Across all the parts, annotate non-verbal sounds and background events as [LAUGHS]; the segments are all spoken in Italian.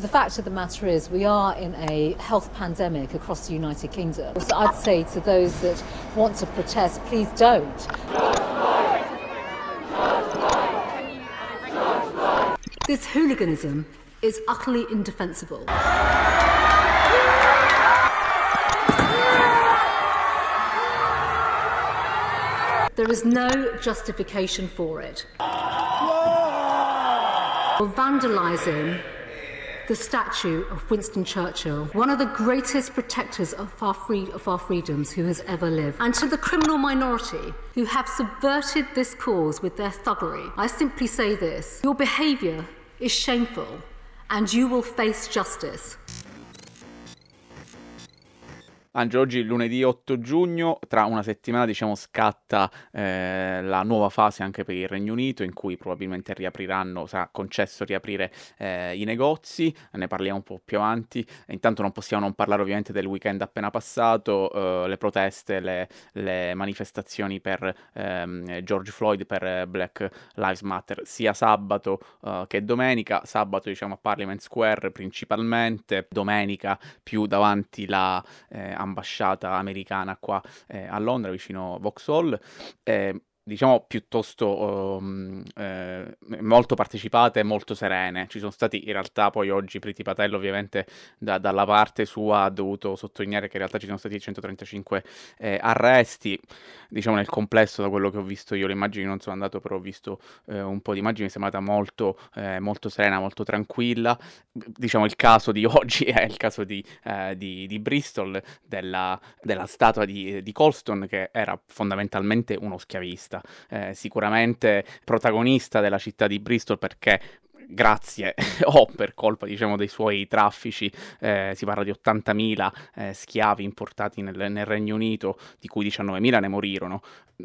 But the fact of the matter is, we are in a health pandemic across the United Kingdom. So I'd say to those that want to protest, please don't. This hooliganism is utterly indefensible. There is no justification for it. Or vandalising the statue of Winston Churchill, one of the greatest protectors of our, free, of our freedoms who has ever lived. And to the criminal minority who have subverted this cause with their thuggery, I simply say this your behaviour is shameful and you will face justice. Angelo, oggi lunedì 8 giugno, tra una settimana diciamo scatta eh, la nuova fase anche per il Regno Unito in cui probabilmente riapriranno, sarà concesso riaprire eh, i negozi, ne parliamo un po' più avanti, intanto non possiamo non parlare ovviamente del weekend appena passato, eh, le proteste, le, le manifestazioni per ehm, George Floyd, per Black Lives Matter, sia sabato eh, che domenica, sabato diciamo a Parliament Square principalmente, domenica più davanti la eh, ambasciata americana qua eh, a Londra, vicino Vauxhall. Eh, diciamo piuttosto um, eh, molto partecipate e molto serene. Ci sono stati in realtà poi oggi Priti Patello ovviamente da, dalla parte sua ha dovuto sottolineare che in realtà ci sono stati 135 eh, arresti, diciamo nel complesso da quello che ho visto io le immagini non sono andato però ho visto eh, un po' di immagini, mi è sembrata molto, eh, molto serena, molto tranquilla. Diciamo il caso di [LAUGHS] oggi è il caso di, eh, di, di Bristol, della, della statua di, di Colston che era fondamentalmente uno schiavista eh, sicuramente protagonista della città di Bristol perché grazie [LAUGHS] o per colpa diciamo dei suoi traffici eh, si parla di 80.000 eh, schiavi importati nel, nel, Regno Unito di cui 19.000 ne morirono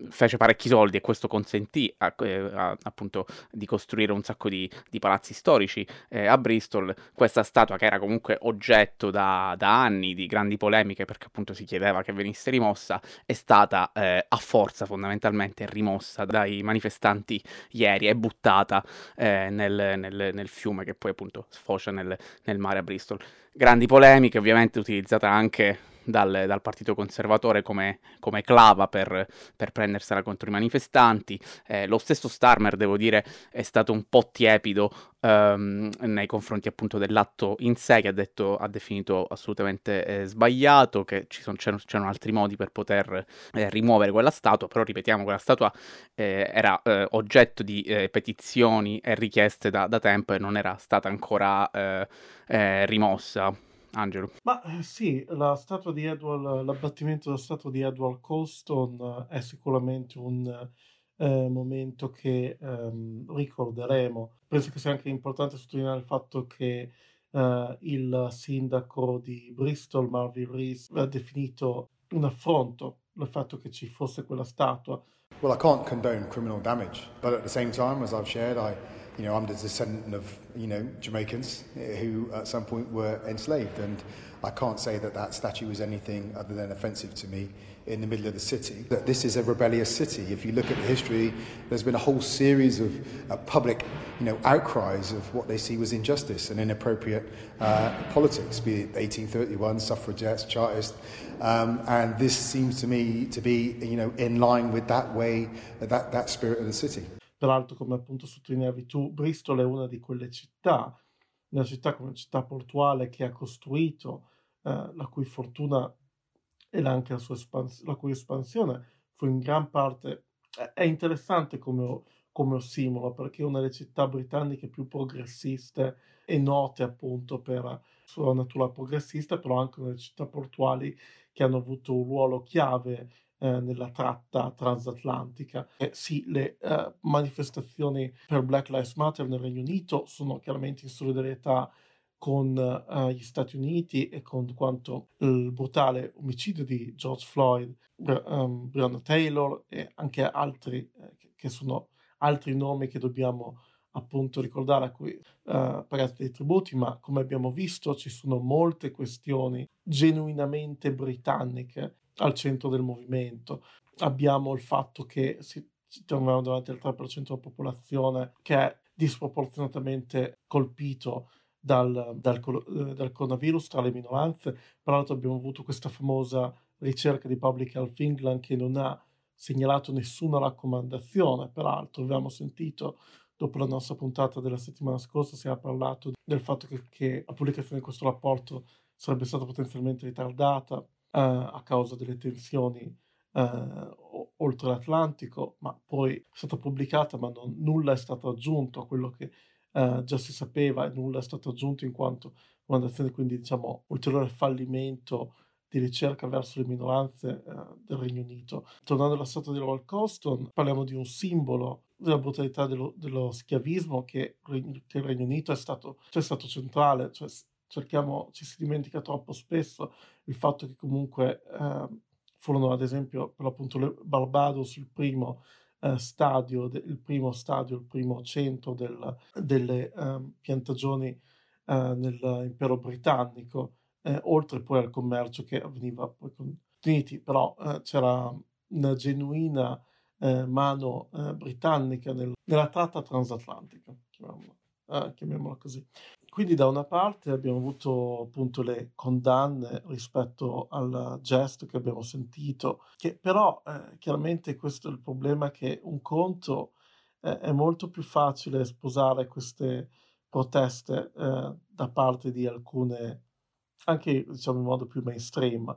fece parecchi soldi e questo consentì a, eh, a, appunto di costruire un sacco di, di palazzi storici eh, a Bristol. Questa statua che era comunque oggetto da, da, anni di grandi polemiche perché appunto si chiedeva che venisse rimossa è stata eh, a forza fondamentalmente rimossa dai manifestanti ieri e buttata eh, nel, nel, nel, fiume che poi appunto sfocia nel, nel mare a Bristol. Grandi polemiche ovviamente utilizzata anche dal, dal Partito Conservatore come, come clava per, per, prendersela contro i manifestanti. Eh, lo stesso Starmer, devo dire, è stato un po' tiepido ehm, nei confronti appunto dell'atto in sé, che ha, detto, ha definito assolutamente eh, sbagliato, che ci sono, c'erano, c'erano, altri modi per poter eh, rimuovere quella statua, però ripetiamo, quella statua eh, era eh, oggetto di eh, petizioni e richieste da, da, tempo e non era stata ancora rimossa. Angelo. Ma eh, sì, la statua di Edward, l'abbattimento della statua di Edward Colston è sicuramente un eh, momento che ehm, ricorderemo. Penso che sia anche importante sottolineare il fatto che eh, il sindaco di Bristol, Marvin Rees, ha definito un affronto il fatto che ci fosse quella statua. Well, I can't condone criminal damage, but at the same time, as I've shared, I you know, I'm the descendant of, you know, Jamaicans who at some point were enslaved. And I can't say that that statue was anything other than offensive to me in the middle of the city. That this is a rebellious city. If you look at the history, there's been a whole series of uh, public, you know, outcries of what they see was injustice and inappropriate uh, politics, be it 1831, suffragettes, chartists. Um, and this seems to me to be, you know, in line with that way, that, that spirit of the city. Peraltro, come appunto sottolineavi tu, Bristol è una di quelle città, una città come città portuale che ha costruito, eh, la cui fortuna e anche la, sua espans- la cui espansione fu in gran parte... È interessante come, come ossimolo, perché è una delle città britanniche più progressiste e note appunto per la sua natura progressista, però anche una delle città portuali che hanno avuto un ruolo chiave eh, nella tratta transatlantica. Eh, sì, le eh, manifestazioni per Black Lives Matter nel Regno Unito sono chiaramente in solidarietà con uh, gli Stati Uniti e con quanto il brutale omicidio di George Floyd, um, Breonna Taylor e anche altri eh, che sono altri nomi che dobbiamo appunto ricordare a cui uh, pagate dei tributi, ma come abbiamo visto ci sono molte questioni genuinamente britanniche al centro del movimento. Abbiamo il fatto che si, troviamo davanti al 3% della popolazione che è disproporzionatamente colpito dal, dal, eh, dal, coronavirus tra le minoranze. Tra l'altro abbiamo avuto questa famosa ricerca di Public Health England che non ha segnalato nessuna raccomandazione, peraltro abbiamo sentito dopo la nostra puntata della settimana scorsa si era parlato del fatto che, che la pubblicazione di questo rapporto sarebbe stata potenzialmente ritardata a causa delle tensioni uh, oltre l'Atlantico, ma poi è stata pubblicata, ma non, nulla è stato aggiunto a quello che uh, già si sapeva e nulla è stato aggiunto in quanto raccomandazione, quindi diciamo ulteriore fallimento di ricerca verso le minoranze uh, del Regno Unito. Tornando alla statua di Laurel Colston, parliamo di un simbolo della brutalità dello, dello schiavismo che, che, il Regno Unito è stato, cioè è stato centrale, cioè cerchiamo, ci si dimentica troppo spesso il fatto che comunque eh, furono ad esempio per l'appunto le Barbados il primo eh, stadio, de, il primo stadio, il primo centro del, delle eh, piantagioni nell'impero britannico eh, oltre poi al commercio che avveniva poi con gli Uniti, però eh, c'era una genuina eh, mano britannica nel, nella tratta transatlantica, chiamiamola, chiamiamola, così. Quindi da una parte abbiamo avuto appunto le condanne rispetto al gesto che abbiamo sentito, che però eh, chiaramente questo è il problema che un conto è molto più facile sposare queste proteste da parte di alcune anche diciamo in modo più mainstream.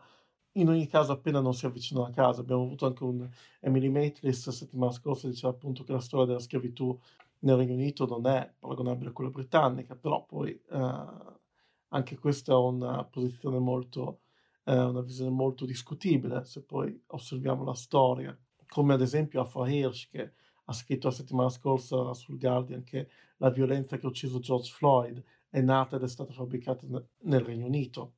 In ogni caso, appena non si avvicinano a casa, abbiamo avuto anche un Emily Maitlis settimana scorsa, diceva appunto che la storia della schiavitù nel Regno Unito non è paragonabile a quella britannica, però poi eh, anche questa è una posizione molto, eh, una visione molto discutibile, se poi osserviamo la storia, come ad esempio Afra Hirsch che ha scritto la settimana scorsa sul Guardian che la violenza che ha ucciso George Floyd è nata ed è stata fabbricata nel Regno Unito,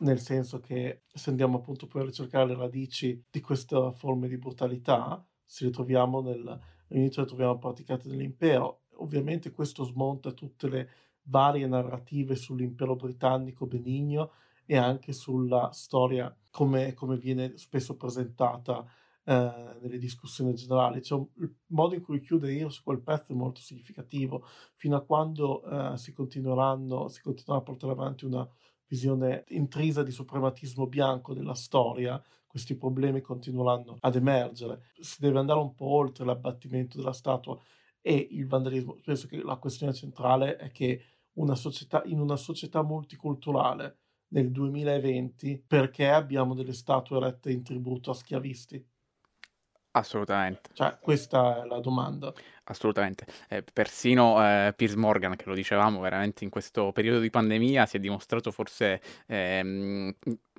nel senso che se andiamo appunto poi a ricercare le radici di queste forme di brutalità, si ritroviamo nel Le troviamo praticate nell'impero. Ovviamente questo smonta tutte le varie narrative sull'impero britannico benigno e anche sulla storia come, come viene spesso presentata eh, nelle discussioni generali. Cioè, il modo in cui chiude Hirsch quel pezzo è molto significativo, fino a quando eh, si continueranno, si continuerà a portare avanti una visione intrisa di suprematismo bianco della storia, questi problemi continueranno ad emergere. Si deve andare un po' oltre l'abbattimento della statua e il vandalismo. Penso che la questione centrale è che una società, in una società multiculturale nel 2020, perché abbiamo delle statue erette in tributo a schiavisti? Assolutamente. Cioè, questa è la domanda. Assolutamente. Eh, persino eh, Piers Morgan, che lo dicevamo, veramente in questo periodo di pandemia si è dimostrato forse ehm,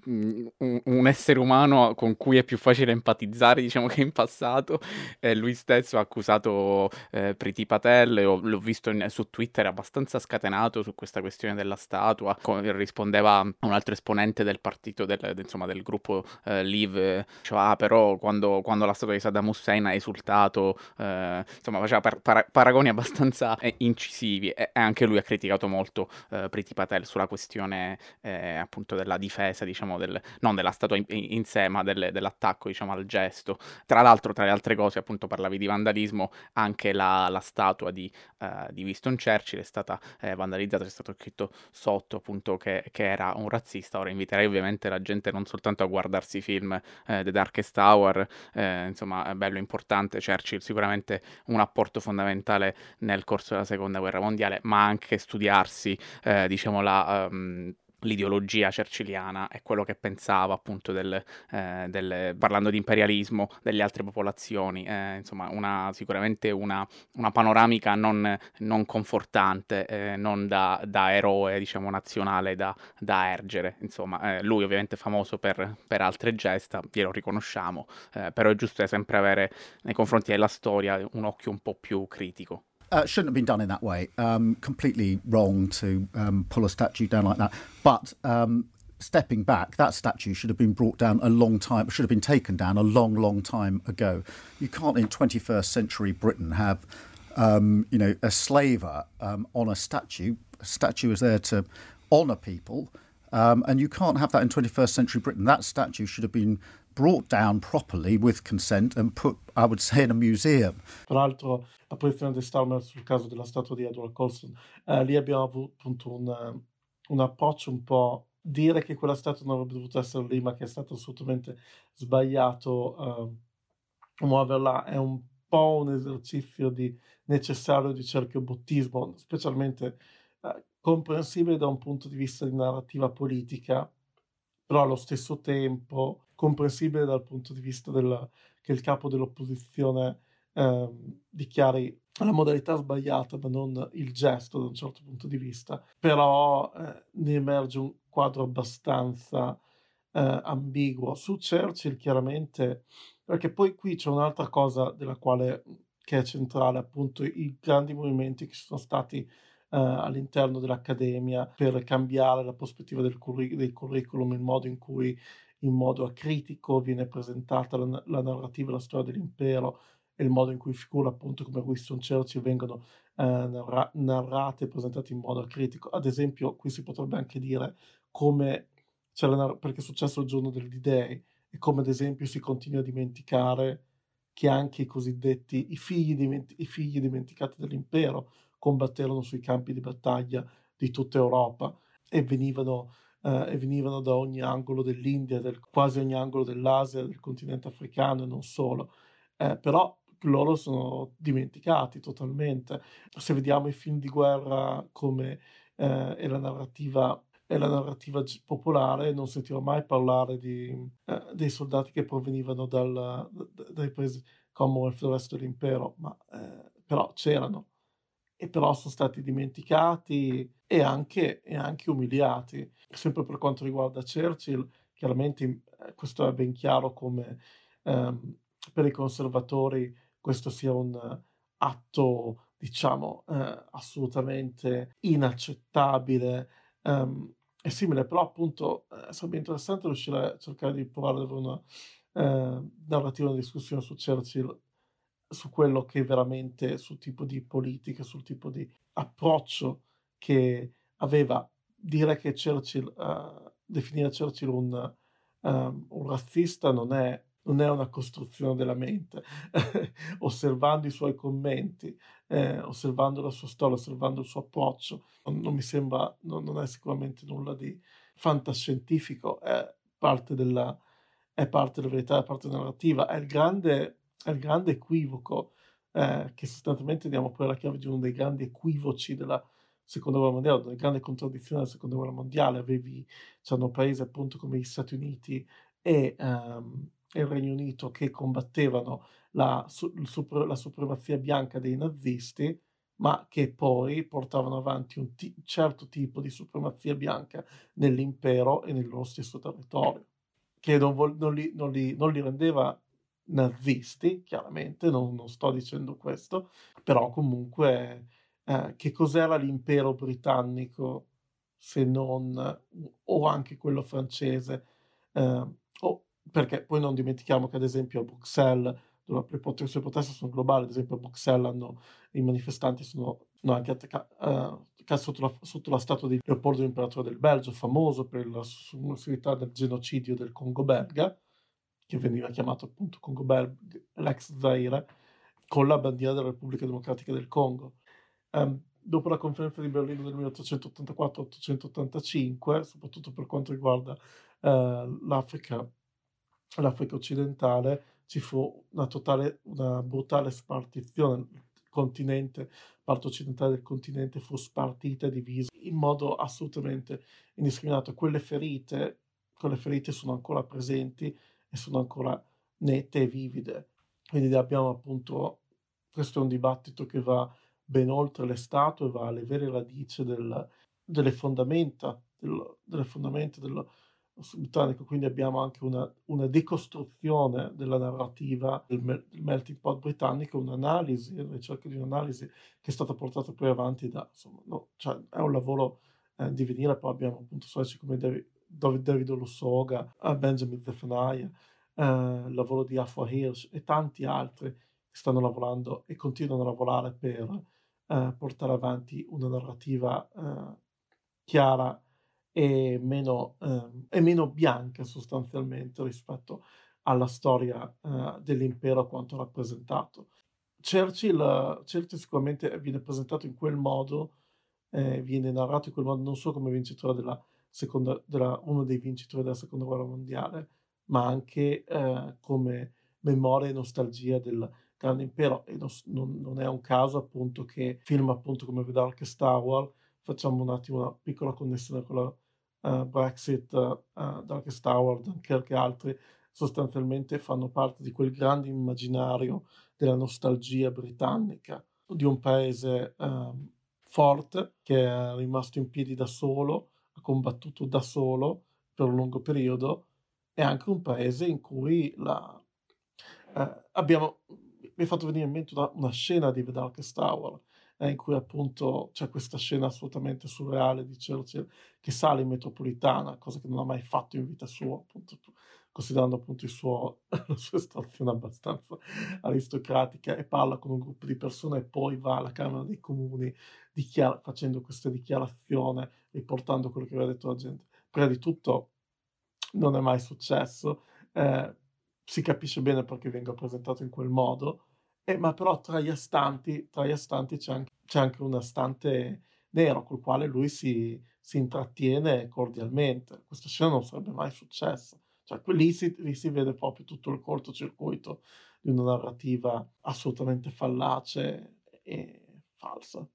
un, essere umano con cui è più facile empatizzare, [LAUGHS] diciamo, che in passato. Eh, lui stesso ha accusato eh, Priti Patel, l'ho, l'ho visto in, su Twitter abbastanza scatenato su questa questione della statua. Con, rispondeva un altro esponente del partito, del, insomma, del gruppo eh, Live, diceva, ah, però quando, quando, la statua di Saddam Hussein ha esultato, eh, insomma, faceva par- par- paragoni abbastanza eh, incisivi e, e, anche lui ha criticato molto eh, Priti Patel sulla questione eh, appunto della difesa, diciamo, diciamo, del, non della statua in, in sé, ma del, dell'attacco, diciamo, al gesto. Tra l'altro, tra le altre cose, appunto, parlavi di vandalismo, anche la, la statua di, uh, di, Winston Churchill è stata eh, vandalizzata, è stato scritto sotto, appunto, che, che, era un razzista. Ora inviterei ovviamente la gente non soltanto a guardarsi i film eh, The Darkest Hour, eh, insomma, è bello, importante, Churchill sicuramente un apporto fondamentale nel corso della seconda guerra mondiale, ma anche studiarsi, eh, diciamo, la... Um, l'ideologia cerciliana e quello che pensava appunto del, eh, del, parlando di imperialismo delle altre popolazioni, eh, insomma una, sicuramente una, una panoramica non, non confortante, eh, non da, da, eroe diciamo nazionale da, da ergere, insomma eh, lui ovviamente è famoso per, per, altre gesta, glielo riconosciamo, eh, però è giusto sempre avere nei confronti della storia un occhio un po' più critico. Uh, shouldn't have been done in that way. Um, completely wrong to um, pull a statue down like that. But um, stepping back, that statue should have been brought down a long time, should have been taken down a long, long time ago. You can't in 21st century Britain have, um, you know, a slaver um, on a statue. A statue is there to honour people. Um, and you can't have that in 21st century Britain. That statue should have been brought down properly with consent and put, I would say, in a museum. Peraltro, la posizione di Starmer sul caso della statua di Edward Colston, eh, lì abbiamo avuto appunto un, un approccio un po' dire che quella statua non avrebbe dovuto essere lì, ma che è stato assolutamente sbagliato eh, muoverla, è un po' un esercizio di necessario di cerchiobottismo, specialmente eh, comprensibile da un punto di vista di narrativa politica, però allo stesso tempo comprensibile dal punto di vista del, che il capo dell'opposizione eh, dichiari la modalità sbagliata, ma non il gesto da un certo punto di vista. Però eh, ne emerge un quadro abbastanza eh, ambiguo. Su Churchill, chiaramente, perché poi qui c'è un'altra cosa della quale che è centrale, appunto, i grandi movimenti che ci sono stati Uh, all'interno dell'accademia per cambiare la prospettiva del, curric- del, curriculum, il modo in cui in modo acritico viene presentata la, la narrativa, la storia dell'impero e il modo in cui figure appunto come Winston Churchill vengono uh, narra- narrate e presentate in modo acritico. Ad esempio, qui si potrebbe anche dire come c'è la narra- perché è successo il giorno del D-Day e come ad esempio si continua a dimenticare che anche i cosiddetti i figli, dimenti- i figli dimenticati dell'impero combatterono sui campi di battaglia di tutta Europa e venivano, eh, e venivano da ogni angolo dell'India, del, quasi ogni angolo dell'Asia, del continente africano e non solo. Eh, però loro sono dimenticati totalmente. Se vediamo i film di guerra come eh, è la narrativa è la narrativa popolare, non sentirò mai parlare di, eh, dei soldati che provenivano dal, dai paesi Commonwealth del resto dell'impero, ma eh, però c'erano e però sono stati dimenticati e anche, e anche umiliati. Sempre per quanto riguarda Churchill, chiaramente eh, questo è ben chiaro come ehm, per i conservatori questo sia un atto, diciamo, eh, assolutamente inaccettabile. Um, è simile, però appunto eh, sarebbe interessante riuscire a cercare di provare una eh, narrativa, una discussione su Churchill su quello che veramente, sul tipo di politica, sul tipo di approccio che aveva. Dire che Churchill, uh, definire Churchill un, um, un razzista non è, non è, una costruzione della mente. [LAUGHS] osservando i suoi commenti, eh, osservando la sua storia, osservando il suo approccio, non, non mi sembra, non, non, è sicuramente nulla di fantascientifico, è parte della, è parte della verità, è parte della narrativa, è il grande il grande equivoco eh, che sostanzialmente diamo poi la chiave di uno dei grandi equivoci della seconda guerra mondiale, delle grandi contraddizioni della seconda guerra mondiale. Avevi, c'erano paesi appunto come gli Stati Uniti e, um, il Regno Unito che combattevano la, su, la, supremazia bianca dei nazisti, ma che poi portavano avanti un t- certo tipo di supremazia bianca nell'impero e nel loro stesso territorio, che non, vol- non, li, non, li, non li rendeva nazisti, chiaramente, non, non sto dicendo questo, però comunque eh, che cos'era l'impero britannico se non, o anche quello francese, eh, o, perché poi non dimentichiamo che ad esempio a Bruxelles dove le sue proteste sono globali, ad esempio a Bruxelles hanno, i manifestanti sono, sono anche attaccati uh, sotto, la, sotto la statua di Leopoldo l'imperatore del Belgio, famoso per la subversività del genocidio del Congo belga, che veniva chiamato appunto Congo Belga, l'ex Zaire, con la bandiera della Repubblica Democratica del Congo. Um, dopo la conferenza di Berlino del 1884-1885, soprattutto per quanto riguarda uh, l'Africa, l'Africa occidentale, ci fu una, totale, una brutale spartizione. Il continente, parte occidentale del continente fu spartita e divisa in modo assolutamente indiscriminato. Quelle ferite, quelle ferite sono ancora presenti e sono ancora nette e vivide. Quindi abbiamo appunto, questo è un dibattito che va ben oltre l'estate e va alle vere radici del, delle fondamenta, del, delle fondamenta dello britannico, quindi abbiamo anche una, una decostruzione della narrativa del, del, melting pot britannico, un'analisi, una ricerca di un'analisi che è stata portata poi avanti da, insomma, no, cioè è un lavoro eh, di venire, poi abbiamo appunto storici come David, David Olusoga, Benjamin Zephaniah, eh, il lavoro di Afua Hirsch e tanti altri che stanno lavorando e continuano a lavorare per eh, portare avanti una narrativa eh, chiara e meno, ehm, e meno bianca sostanzialmente rispetto alla storia uh, dell'impero quanto rappresentato. Churchill, Churchill sicuramente viene presentato in quel modo, eh, viene narrato in quel modo non solo come vincitore della seconda, della, uno dei vincitori della seconda guerra mondiale, ma anche eh, come memoria e nostalgia del grande impero. E non, non, è un caso appunto che film appunto come The Darkest Tower, facciamo un attimo una piccola connessione con la uh, Brexit, uh, Darkest Tower, Dunkirk e altri, sostanzialmente fanno parte di quel grande immaginario della nostalgia britannica, di un paese um, forte che è rimasto in piedi da solo, ha combattuto da solo per un lungo periodo, è anche un paese in cui la, eh, abbiamo, mi è fatto venire in mente una, una scena di The Darkest Tower, eh, in cui appunto c'è questa scena assolutamente surreale di Churchill che sale in metropolitana, cosa che non ha mai fatto in vita sua, appunto, considerando appunto suo, [LAUGHS] la sua stazione abbastanza aristocratica e parla con un gruppo di persone e poi va alla Camera dei Comuni dichiara- facendo questa dichiarazione, riportando quello che aveva detto la gente. Prima di tutto non è mai successo, eh, si capisce bene perché venga presentato in quel modo, eh, ma però tra gli astanti, tra gli astanti c'è, anche, c'è anche un astante nero col quale lui si, si intrattiene cordialmente. Questa scena non sarebbe mai successa. Cioè, lì si, lì si vede proprio tutto il cortocircuito di una narrativa assolutamente fallace e falsa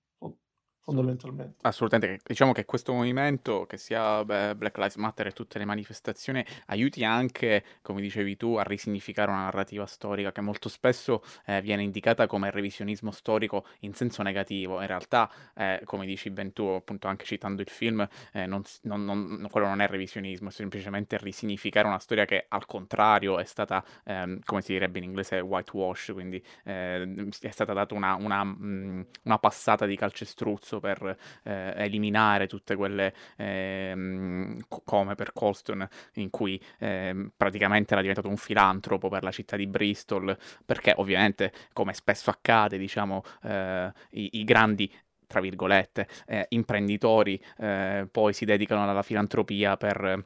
fondamentalmente. Assolutamente, diciamo che questo movimento, che sia beh, Black Lives Matter e tutte le manifestazioni, aiuti anche, come dicevi tu, a risignificare una narrativa storica che molto spesso eh, viene indicata come revisionismo storico in senso negativo. In realtà, eh, come dici ben tu, appunto anche citando il film, eh, non, non, non, quello non è revisionismo, è semplicemente risignificare una storia che al contrario è stata, ehm, come si direbbe in inglese, whitewash, quindi ehm, è stata data una, una, mm, una passata di calcestruzzo sforzo per eh, eliminare tutte quelle eh, come per Colston in cui eh, praticamente era diventato un filantropo per la città di Bristol perché ovviamente come spesso accade diciamo eh, i, i grandi tra virgolette, eh, imprenditori eh, poi si dedicano alla filantropia per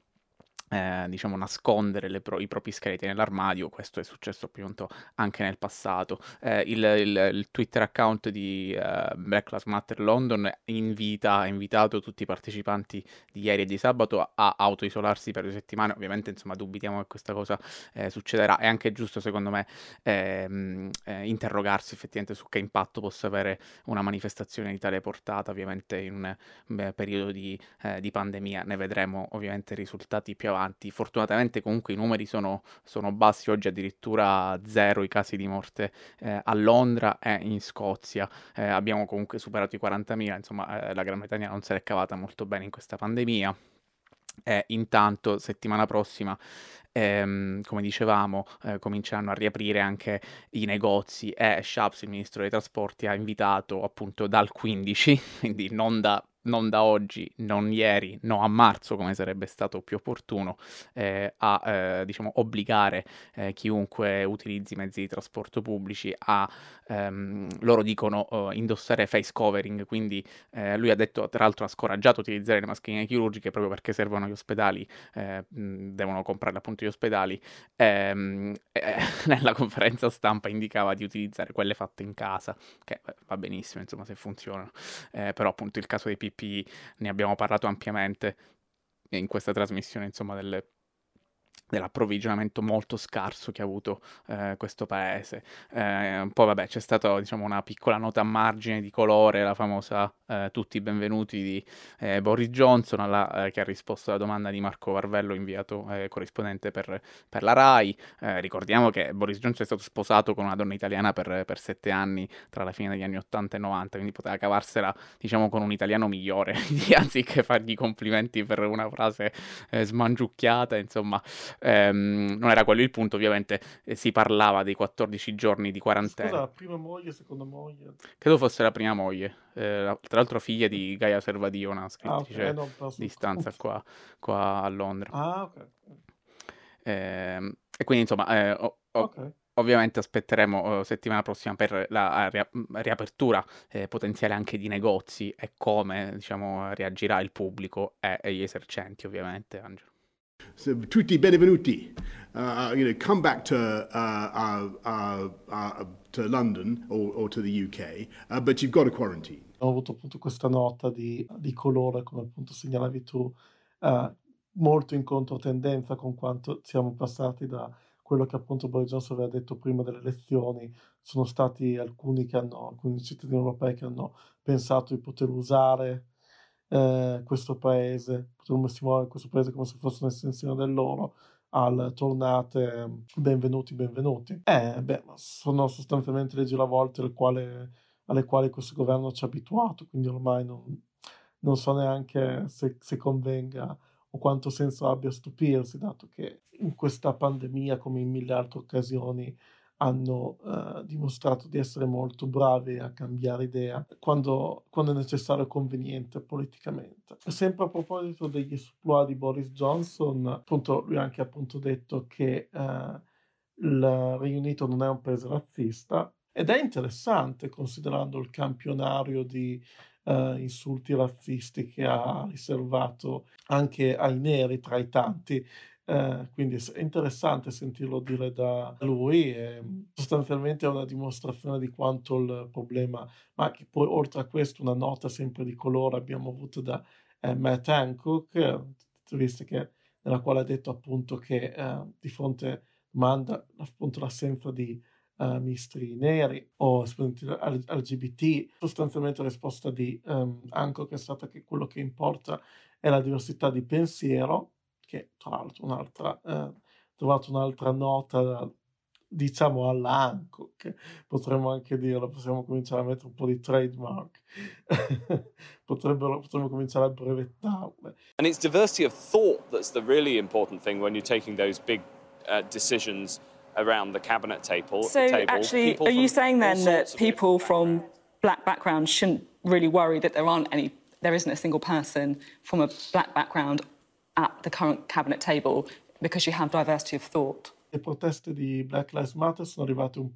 eh, diciamo, nascondere pro- i propri scheletri nell'armadio, questo è successo appunto anche nel passato. Eh, il, il, il, Twitter account di uh, Black Lives Matter London invita, ha invitato tutti i partecipanti di ieri e di sabato a, a autoisolarsi per due settimane, ovviamente insomma dubitiamo che questa cosa eh, succederà, è anche giusto secondo me ehm, eh, interrogarsi effettivamente su che impatto possa avere una manifestazione di tale portata, ovviamente in un beh, periodo di, eh, di pandemia, ne vedremo ovviamente risultati più avanti avanti. Fortunatamente comunque i numeri sono, sono bassi, oggi addirittura zero i casi di morte eh, a Londra e in Scozia. Eh, abbiamo comunque superato i 40.000, insomma eh, la Gran Bretagna non se l'è cavata molto bene in questa pandemia. E intanto settimana prossima ehm, come dicevamo, eh, cominceranno a riaprire anche i negozi e Shaps, il ministro dei trasporti, ha invitato appunto dal 15, [LAUGHS] quindi non da non da oggi, non ieri, no a marzo, come sarebbe stato più opportuno, eh, a eh, diciamo, obbligare eh, chiunque utilizzi mezzi di trasporto pubblici a, ehm, loro dicono, uh, indossare face covering, quindi eh, lui ha detto, tra l'altro ha scoraggiato utilizzare le mascherine chirurgiche proprio perché servono agli ospedali, eh, devono comprarle appunto gli ospedali, ehm, [LAUGHS] nella conferenza stampa indicava di utilizzare quelle fatte in casa, che va benissimo, insomma, se funzionano, però appunto il caso dei PPI, ne abbiamo parlato ampiamente in questa trasmissione, insomma, delle dell'approvvigionamento molto scarso che ha avuto eh, questo paese. Eh, poi vabbè c'è stata diciamo, una piccola nota a margine di colore, la famosa eh, tutti benvenuti di eh, Boris Johnson, alla, eh, che ha risposto alla domanda di Marco Varvello, inviato eh, corrispondente per, per, la RAI. ricordiamo che Boris Johnson è stato sposato con una donna italiana per, per, sette anni tra la fine degli anni 80 e 90, quindi poteva cavarsela diciamo con un italiano migliore, [LAUGHS] anziché fargli complimenti per una frase smangiucchiata, insomma ehm, non era quello il punto, ovviamente eh, si parlava dei 14 giorni di quarantena. Scusa, la prima moglie, seconda moglie? Credo fosse la prima moglie, eh, tra l'altro figlia di Gaia Servadio, una scrittrice ah, okay. no, di stanza qua, qua, a Londra. Ah, ok. Eh, e quindi insomma, eh, ho, ho, okay. Ovviamente aspetteremo uh, settimana prossima per la ria- riapertura eh, potenziale anche di negozi e come diciamo, reagirà il pubblico e, e gli esercenti, ovviamente, Angelo. Tutti benvenuti. Uh, you know, come back to uh, uh, to London or, or, to the UK, uh, but you've got a quarantine. Ho avuto appunto questa nota di, di colore, come appunto segnalavi tu, uh, molto in controtendenza con quanto siamo passati da quello che appunto Boris Johnson aveva detto prima delle elezioni. Sono stati alcuni che hanno, alcuni cittadini europei che hanno pensato di poter usare eh, questo paese, potremmo stimolare questo paese come se fosse un'estensione del loro al tornate benvenuti, benvenuti. Eh, beh, sono sostanzialmente le giravolte alle quali, alle quali questo governo ci ha abituato, quindi ormai non, non so neanche se, se convenga o quanto senso abbia stupirsi, dato che in questa pandemia, come in mille altre occasioni, hanno uh, dimostrato di essere molto bravi a cambiare idea quando, quando, è necessario e conveniente politicamente. Sempre a proposito degli esploit di Boris Johnson, appunto, lui anche appunto detto che uh, il Regno Unito non è un paese razzista ed è interessante considerando il campionario di uh, insulti razzisti che ha riservato anche ai neri tra i tanti eh, quindi è interessante sentirlo dire da lui e sostanzialmente è una dimostrazione di quanto il problema, ma che poi oltre a questo una nota sempre di colore abbiamo avuto da eh, Matt Hancock, intervista che, nella quale ha detto appunto che eh, di fronte manda appunto l'assenza di uh, mistri neri o LGBT, sostanzialmente la risposta di um, Hancock è stata che quello che importa è la diversità di pensiero che tra l'altro un'altra, eh, trovato un'altra nota diciamo alla che potremmo anche dirlo, possiamo cominciare a mettere un po' di trademark, [LAUGHS] potremmo cominciare a brevettarle. And it's diversity of thought that's the really important thing when you're taking those big uh, decisions around the cabinet table. So table. actually, people are you saying then that people from black backgrounds shouldn't really worry that there aren't any, there isn't a single person from a black background at the current cabinet table because you have diversity of thought. Le proteste di Black Lives Matter sono arrivate un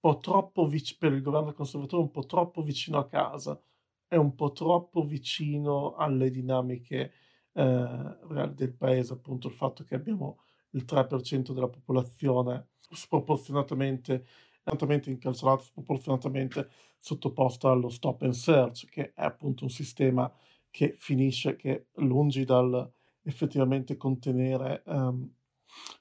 po' troppo vicino per il governo conservatore, un po' troppo vicino a casa e un po' troppo vicino alle dinamiche eh, del paese, appunto il fatto che abbiamo il 3% della popolazione sproporzionatamente incalzolata, sproporzionatamente sottoposta allo stop and search, che è appunto un sistema che finisce, che lungi dal effettivamente contenere, um,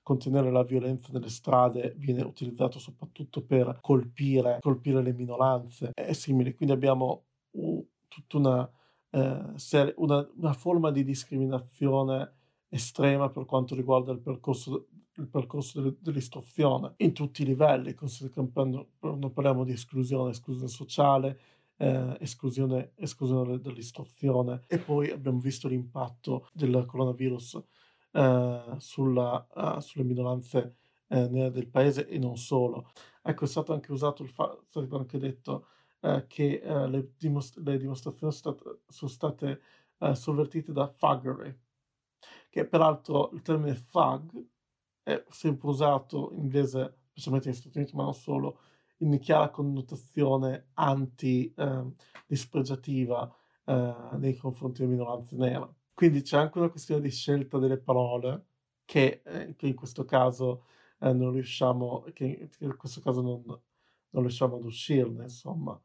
contenere la violenza nelle strade viene utilizzato soprattutto per colpire, colpire le minoranze e simili. Quindi abbiamo uh, tutta una, uh, serie, una, una, forma di discriminazione estrema per quanto riguarda il percorso, il percorso dell'istruzione in tutti i livelli, quando parliamo di esclusione, esclusione sociale, eh, esclusione, esclusione dell'istruzione e poi abbiamo visto l'impatto del coronavirus eh, sulla, uh, sulle minoranze eh, del paese e non solo. Ecco, è stato anche usato il fatto, è stato anche detto eh, che eh, le, dimostra- le, dimostrazioni sono state, sono state sovvertite da fuggery, che peraltro il termine fug è sempre usato in inglese, specialmente negli Stati Uniti, ma non solo, in chiara connotazione anti-dispregiativa eh, eh, nei confronti delle minoranze nere. Quindi c'è anche una questione di scelta delle parole che, eh, che in questo caso eh, non riusciamo, che in questo caso non, non riusciamo ad uscirne, insomma,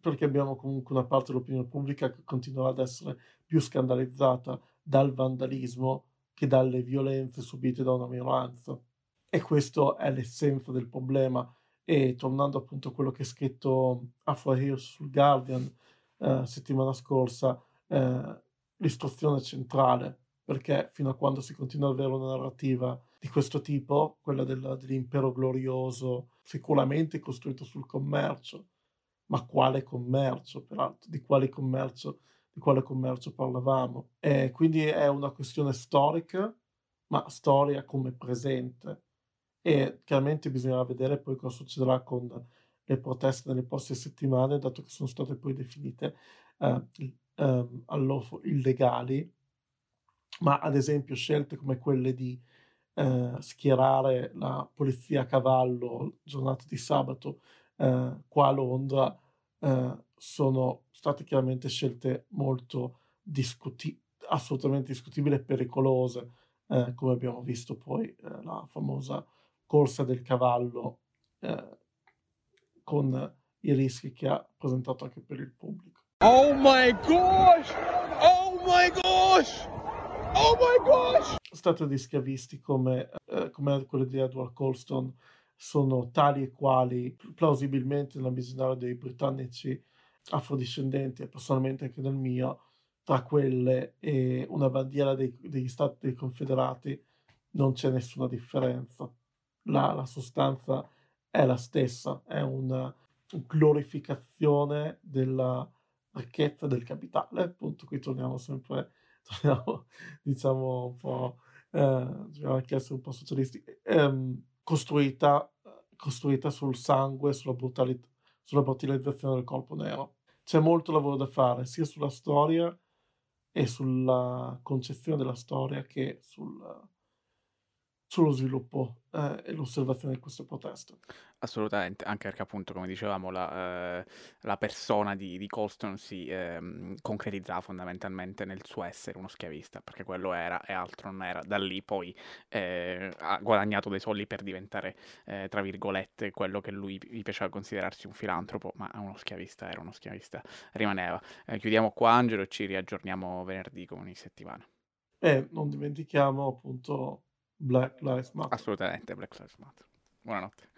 perché abbiamo comunque una parte dell'opinione pubblica che continuerà ad essere più scandalizzata dal vandalismo che dalle violenze subite da una minoranza. E questo è l'essenza del problema e tornando appunto a quello che ha scritto Afro Hirsch sul Guardian eh, settimana scorsa, eh, l'istruzione centrale, perché fino a quando si continua ad avere una narrativa di questo tipo, quella del, dell'impero glorioso, sicuramente costruito sul commercio, ma quale commercio, peraltro, di quale commercio, di quale commercio parlavamo. E quindi è una questione storica, ma storia come presente e chiaramente bisognerà vedere poi cosa succederà con le proteste nelle prossime settimane, dato che sono state poi definite eh, eh, all'OFO illegali, ma ad esempio scelte come quelle di eh, schierare la polizia a cavallo giornata di sabato eh, qua a Londra eh, sono state chiaramente scelte molto discuti- assolutamente discutibili e pericolose eh, come abbiamo visto poi la famosa corsa del cavallo eh, con i rischi che ha presentato anche per il pubblico. Oh my gosh! Oh my gosh! Oh my gosh! State di schiavisti come, eh, come quello di Edward Colston sono tali e quali plausibilmente nell'immaginario dei britannici afrodiscendenti e personalmente anche nel mio tra quelle e una bandiera dei, degli Stati dei Confederati non c'è nessuna differenza. La, la sostanza è la stessa, è una glorificazione della ricchezza del capitale. Appunto, qui torniamo sempre, [LAUGHS] torniamo, diciamo, un po', eh, anche essere un po' socialisti, ehm, costruita, costruita sul sangue, sulla, brutalità, sulla brutalizzazione del corpo nero. C'è molto lavoro da fare, sia sulla storia e sulla concezione della storia che sul, sullo sviluppo eh, e l'osservazione di queste proteste. Assolutamente, anche perché appunto, come dicevamo, la, eh, la persona di, di Colston si eh, concretizzava fondamentalmente nel suo essere uno schiavista, perché quello era e altro non era. Da lì poi eh, ha guadagnato dei soldi per diventare, eh, tra virgolette, quello che lui gli piaceva considerarsi un filantropo, ma uno schiavista era uno schiavista, rimaneva. Eh, chiudiamo qua Angelo e ci riaggiorniamo venerdì con ogni settimana. E non dimentichiamo appunto Black Lives Matter. Assolutamente, Black Lives Matter. Buonanotte.